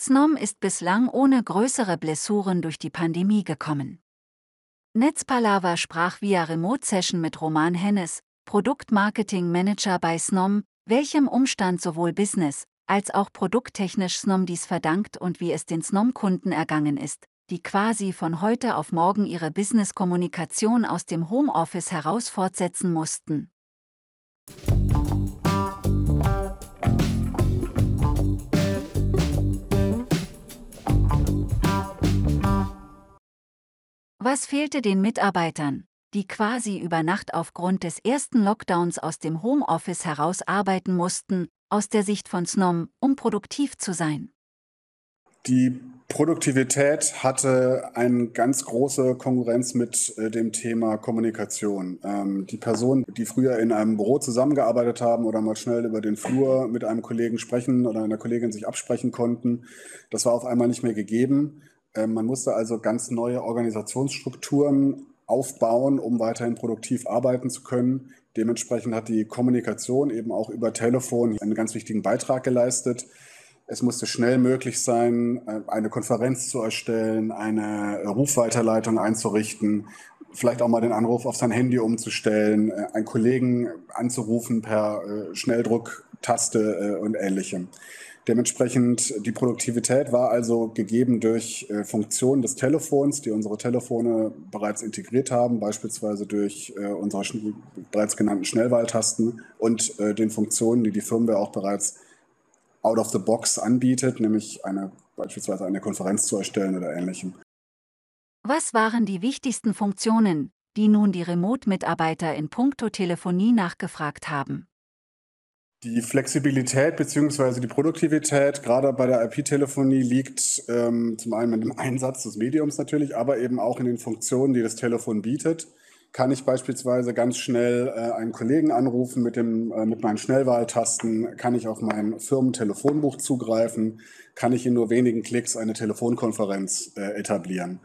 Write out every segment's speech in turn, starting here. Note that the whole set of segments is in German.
Snom ist bislang ohne größere Blessuren durch die Pandemie gekommen. Netzpalava sprach via Remote-Session mit Roman Hennes, Produktmarketing-Manager bei Snom, welchem Umstand sowohl Business- als auch produkttechnisch Snom dies verdankt und wie es den Snom-Kunden ergangen ist, die quasi von heute auf morgen ihre Business-Kommunikation aus dem Homeoffice heraus fortsetzen mussten. Was fehlte den Mitarbeitern, die quasi über Nacht aufgrund des ersten Lockdowns aus dem Homeoffice heraus arbeiten mussten, aus der Sicht von Snom, um produktiv zu sein? Die Produktivität hatte eine ganz große Konkurrenz mit äh, dem Thema Kommunikation. Ähm, die Personen, die früher in einem Büro zusammengearbeitet haben oder mal schnell über den Flur mit einem Kollegen sprechen oder einer Kollegin sich absprechen konnten, das war auf einmal nicht mehr gegeben. Ähm, man musste also ganz neue Organisationsstrukturen aufbauen, um weiterhin produktiv arbeiten zu können. Dementsprechend hat die Kommunikation eben auch über Telefon einen ganz wichtigen Beitrag geleistet. Es musste schnell möglich sein, äh, eine Konferenz zu erstellen, eine Rufweiterleitung einzurichten, vielleicht auch mal den Anruf auf sein Handy umzustellen, äh, einen Kollegen anzurufen per äh, Schnelldrucktaste und ähnlichem. Dementsprechend die Produktivität war also gegeben durch äh, Funktionen des Telefons, die unsere Telefone bereits integriert haben, beispielsweise durch äh, unsere bereits genannten Schnellwahltasten und äh, den Funktionen, die die Firmware auch bereits out of the box anbietet, nämlich eine, beispielsweise eine Konferenz zu erstellen oder ähnlichem. Was waren die wichtigsten Funktionen, die nun die Remote-Mitarbeiter in puncto Telefonie nachgefragt haben? Die Flexibilität bzw. die Produktivität gerade bei der IP-Telefonie liegt ähm, zum einen mit dem Einsatz des Mediums natürlich, aber eben auch in den Funktionen, die das Telefon bietet. Kann ich beispielsweise ganz schnell äh, einen Kollegen anrufen mit, dem, äh, mit meinen Schnellwahltasten? Kann ich auf mein Firmentelefonbuch zugreifen? Kann ich in nur wenigen Klicks eine Telefonkonferenz äh, etablieren?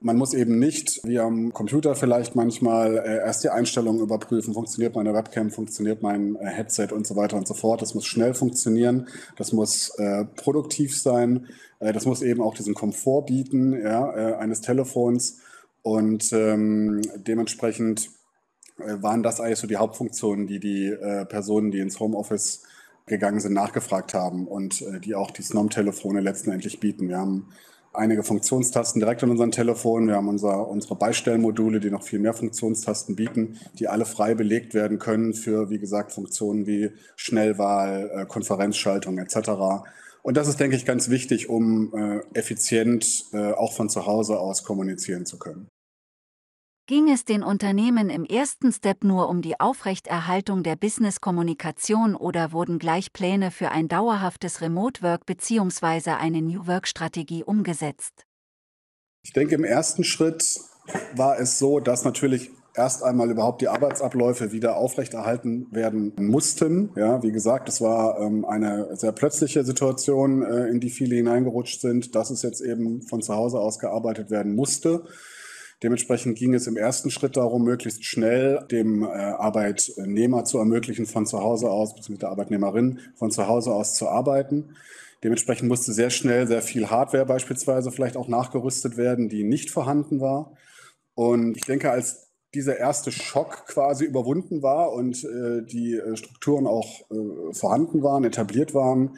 Man muss eben nicht, wie am Computer vielleicht manchmal, äh, erst die Einstellungen überprüfen, funktioniert meine Webcam, funktioniert mein äh, Headset und so weiter und so fort. Das muss schnell funktionieren, das muss äh, produktiv sein, äh, das muss eben auch diesen Komfort bieten ja, äh, eines Telefons und ähm, dementsprechend äh, waren das eigentlich so die Hauptfunktionen, die die Personen, die ins Homeoffice gegangen sind, nachgefragt haben und die auch die Snom-Telefone letztendlich bieten. Wir haben einige Funktionstasten direkt an unserem Telefon. Wir haben unser, unsere Beistellmodule, die noch viel mehr Funktionstasten bieten, die alle frei belegt werden können für, wie gesagt, Funktionen wie Schnellwahl, äh, Konferenzschaltung etc. Und das ist, denke ich, ganz wichtig, um äh, effizient äh, auch von zu Hause aus kommunizieren zu können. Ging es den Unternehmen im ersten Step nur um die Aufrechterhaltung der Business-Kommunikation oder wurden gleich Pläne für ein dauerhaftes Remote-Work bzw. eine New Work-Strategie umgesetzt? Ich denke, im ersten Schritt war es so, dass natürlich erst einmal überhaupt die Arbeitsabläufe wieder aufrechterhalten werden mussten. Ja, wie gesagt, es war ähm, eine sehr plötzliche Situation, äh, in die viele hineingerutscht sind, dass es jetzt eben von zu Hause aus gearbeitet werden musste. Dementsprechend ging es im ersten Schritt darum, möglichst schnell dem äh, Arbeitnehmer zu ermöglichen, von zu Hause aus, beziehungsweise der Arbeitnehmerin von zu Hause aus zu arbeiten. Dementsprechend musste sehr schnell sehr viel Hardware beispielsweise vielleicht auch nachgerüstet werden, die nicht vorhanden war. Und ich denke, als dieser erste Schock quasi überwunden war und äh, die äh, Strukturen auch äh, vorhanden waren, etabliert waren,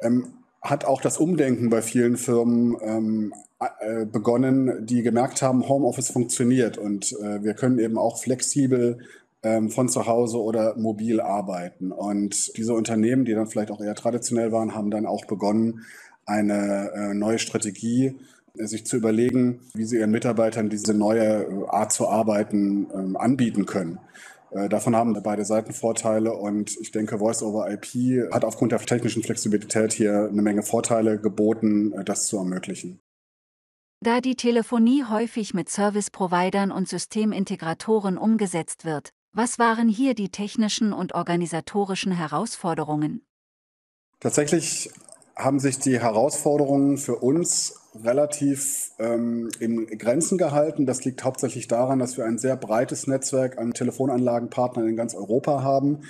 ähm, hat auch das Umdenken bei vielen Firmen ähm, äh, begonnen, die gemerkt haben, Homeoffice funktioniert und äh, wir können eben auch flexibel ähm, von zu Hause oder mobil arbeiten. Und diese Unternehmen, die dann vielleicht auch eher traditionell waren, haben dann auch begonnen, eine äh, neue Strategie äh, sich zu überlegen, wie sie ihren Mitarbeitern diese neue Art zu arbeiten ähm, anbieten können. Davon haben beide Seiten Vorteile und ich denke, Voice over IP hat aufgrund der technischen Flexibilität hier eine Menge Vorteile geboten, das zu ermöglichen. Da die Telefonie häufig mit Service-Providern und Systemintegratoren umgesetzt wird, was waren hier die technischen und organisatorischen Herausforderungen? Tatsächlich haben sich die Herausforderungen für uns relativ ähm, in Grenzen gehalten. Das liegt hauptsächlich daran, dass wir ein sehr breites Netzwerk an Telefonanlagenpartnern in ganz Europa haben,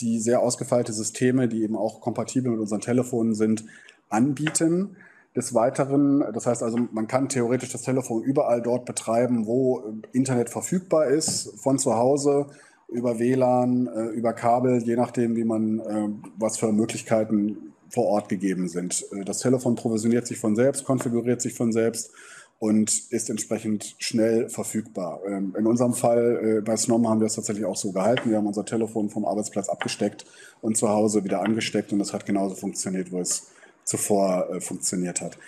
die sehr ausgefeilte Systeme, die eben auch kompatibel mit unseren Telefonen sind, anbieten. Des Weiteren, das heißt also, man kann theoretisch das Telefon überall dort betreiben, wo Internet verfügbar ist, von zu Hause über WLAN, äh, über Kabel, je nachdem, wie man, äh, was für Möglichkeiten vor Ort gegeben sind. Äh, das Telefon provisioniert sich von selbst, konfiguriert sich von selbst und ist entsprechend schnell verfügbar. Ähm, in unserem Fall bei Snom haben wir es tatsächlich auch so gehalten. Wir haben unser Telefon vom Arbeitsplatz abgesteckt und zu Hause wieder angesteckt und das hat genauso funktioniert, wo es zuvor äh, funktioniert hat.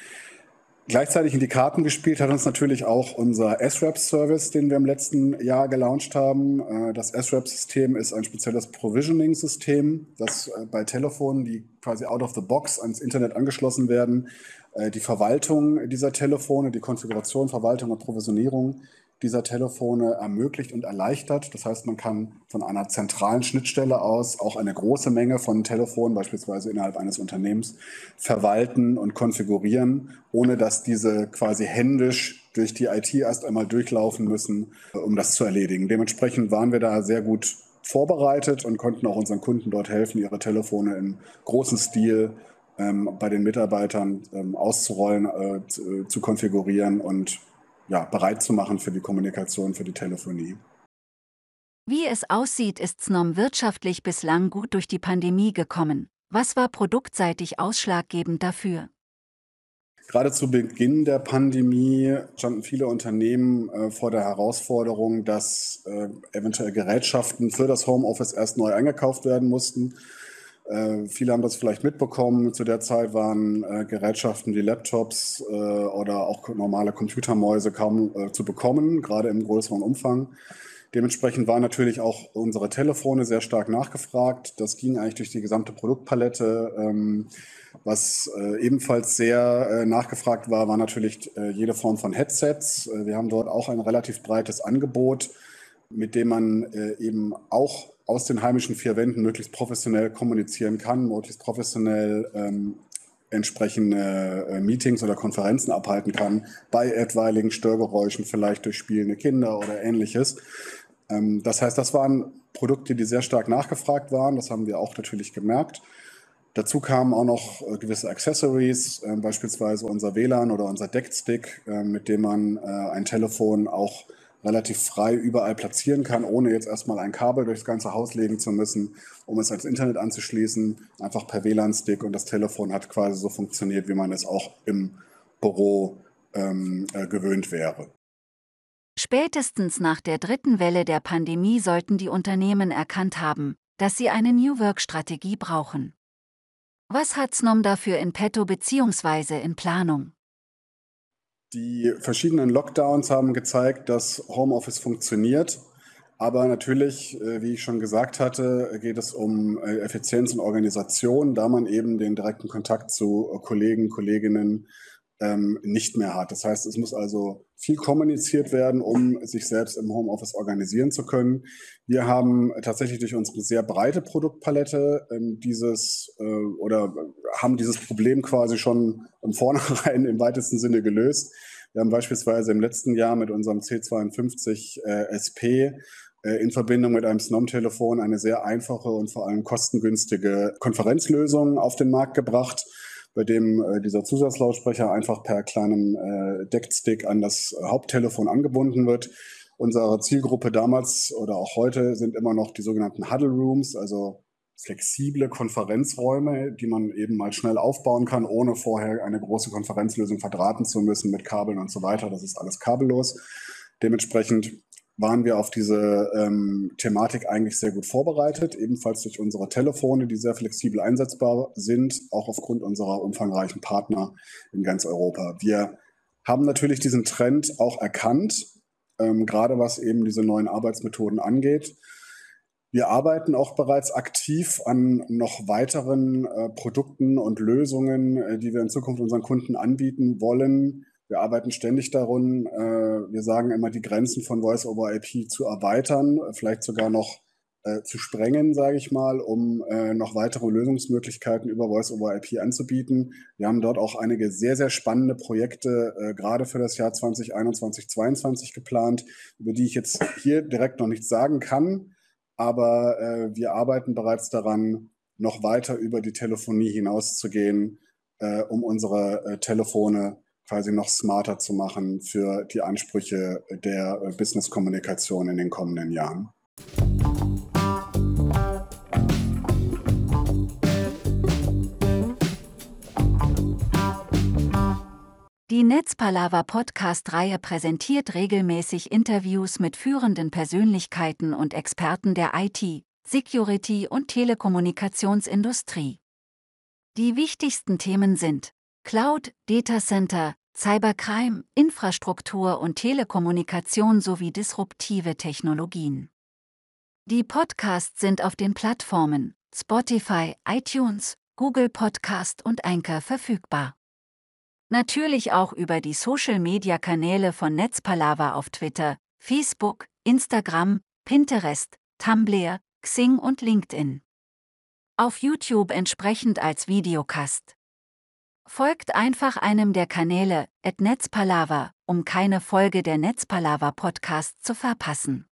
Gleichzeitig in die Karten gespielt hat uns natürlich auch unser SRAP-Service, den wir im letzten Jahr gelauncht haben. Äh, das SRAP-System ist ein spezielles Provisioning-System, das äh, bei Telefonen, die quasi out of the box ans Internet angeschlossen werden, äh, die Verwaltung dieser Telefone, die Konfiguration, Verwaltung und Provisionierung dieser Telefone ermöglicht und erleichtert. Das heißt, man kann von einer zentralen Schnittstelle aus auch eine große Menge von Telefonen, beispielsweise innerhalb eines Unternehmens, verwalten und konfigurieren, ohne dass diese quasi händisch durch die IT erst einmal durchlaufen müssen, äh, um das zu erledigen. Dementsprechend waren wir da sehr gut vorbereitet und konnten auch unseren Kunden dort helfen, ihre Telefone im großen Stil ähm, bei den Mitarbeitern ähm, auszurollen, äh, zu, äh, zu konfigurieren und ja, bereit zu machen für die Kommunikation, für die Telefonie. Wie es aussieht, ist Snom wirtschaftlich bislang gut durch die Pandemie gekommen. Was war produktseitig ausschlaggebend dafür? Gerade zu Beginn der Pandemie standen viele Unternehmen äh, vor der Herausforderung, dass äh, eventuell Gerätschaften für das Homeoffice erst neu eingekauft werden mussten. Äh, viele haben das vielleicht mitbekommen. Zu der Zeit waren äh, Gerätschaften wie Laptops äh, oder auch normale Computermäuse kaum äh, zu bekommen, gerade im größeren Umfang. Dementsprechend waren natürlich auch unsere Telefone sehr stark nachgefragt. Das ging eigentlich durch die gesamte Produktpalette. Ähm, was äh, ebenfalls sehr äh, nachgefragt war, war natürlich jede Form von Headsets. wir haben dort auch ein relativ breites Angebot, mit dem man eben auch aus den heimischen vier Wänden möglichst professionell kommunizieren kann, möglichst professionell ähm, entsprechende äh, Meetings oder Konferenzen abhalten kann, bei etwaigen Störgeräuschen, vielleicht durch spielende Kinder oder ähnliches. Ähm, das heißt, das waren Produkte, die sehr stark nachgefragt waren. Das haben wir auch natürlich gemerkt. Dazu kamen auch noch äh, gewisse Accessories, äh, beispielsweise unser WLAN oder unser Deckstick, äh, mit dem man äh, ein Telefon auch relativ frei überall platzieren kann, ohne jetzt erstmal ein Kabel durchs ganze Haus legen zu müssen, um es ans Internet anzuschließen. Einfach per WLAN-Stick und das Telefon hat quasi so funktioniert, wie man es auch im Büro ähm, äh, gewöhnt wäre. Spätestens nach der dritten Welle der Pandemie sollten die Unternehmen erkannt haben, dass sie eine New Work-Strategie brauchen. Was hat Snom dafür in petto bzw. in Planung? Die verschiedenen Lockdowns haben gezeigt, dass Homeoffice funktioniert. Aber natürlich, äh, wie ich schon gesagt hatte, geht es um äh, Effizienz und Organisation, da man eben den direkten Kontakt zu Kollegen, Kolleginnen ähm, nicht mehr hat. Das heißt, es muss also viel kommuniziert werden, um sich selbst im Homeoffice organisieren zu können. Wir haben tatsächlich durch unsere sehr breite Produktpalette ähm, dieses äh, oder haben dieses Problem quasi schon im Vornherein im weitesten Sinne gelöst. Wir haben beispielsweise im letzten Jahr mit unserem C52 äh, SP äh, in Verbindung mit einem SNOM-Telefon eine sehr einfache und vor allem kostengünstige Konferenzlösung auf den Markt gebracht bei dem äh, dieser Zusatzlautsprecher einfach per kleinem äh, Deckstick an das Haupttelefon angebunden wird. Unsere Zielgruppe damals oder auch heute sind immer noch die sogenannten Huddle Rooms, also flexible Konferenzräume, die man eben mal schnell aufbauen kann, ohne vorher eine große Konferenzlösung verdrahten zu müssen mit Kabeln und so weiter. Das ist alles kabellos. Dementsprechend waren wir auf diese ähm, Thematik eigentlich sehr gut vorbereitet, ebenfalls durch unsere Telefone, die sehr flexibel einsetzbar sind, auch aufgrund unserer umfangreichen Partner in ganz Europa. Wir haben natürlich diesen Trend auch erkannt, ähm, gerade was eben diese neuen Arbeitsmethoden angeht. Wir arbeiten auch bereits aktiv an noch weiteren äh, Produkten und Lösungen, äh, die wir in Zukunft unseren Kunden anbieten wollen, wir arbeiten ständig darum, äh, wir sagen immer, die Grenzen von Voice over IP zu erweitern, vielleicht sogar noch äh, zu sprengen, sage ich mal, um äh, noch weitere Lösungsmöglichkeiten über Voice over IP anzubieten. Wir haben dort auch einige sehr, sehr spannende Projekte äh, gerade für das Jahr 2021, 2022 geplant, über die ich jetzt hier direkt noch nichts sagen kann. Aber äh, wir arbeiten bereits daran, noch weiter über die Telefonie hinauszugehen äh, um unsere äh, Telefone quasi noch smarter zu machen für die Ansprüche der äh, Business-Kommunikation in den kommenden Jahren. Die Netzpalava Podcast-Reihe präsentiert regelmäßig Interviews mit führenden Persönlichkeiten und Experten der IT, Security und Telekommunikationsindustrie. Die wichtigsten Themen sind Cloud, Datacenter, Cybercrime, Infrastruktur und Telekommunikation sowie disruptive Technologien. Die Podcasts sind auf den Plattformen Spotify, iTunes, Google Podcast und Anchor verfügbar. Natürlich auch über die Social-Media-Kanäle von Netzpalava auf Twitter, Facebook, Instagram, Pinterest, Tumblr, Xing und LinkedIn. Auf YouTube entsprechend als Videocast. Folgt einfach einem der Kanäle, at um keine Folge der Netzpalava Podcast zu verpassen.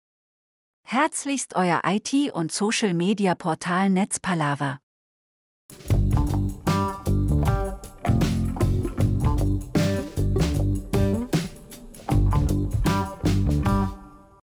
Herzlichst euer IT- und Social-Media-Portal Netzpalava.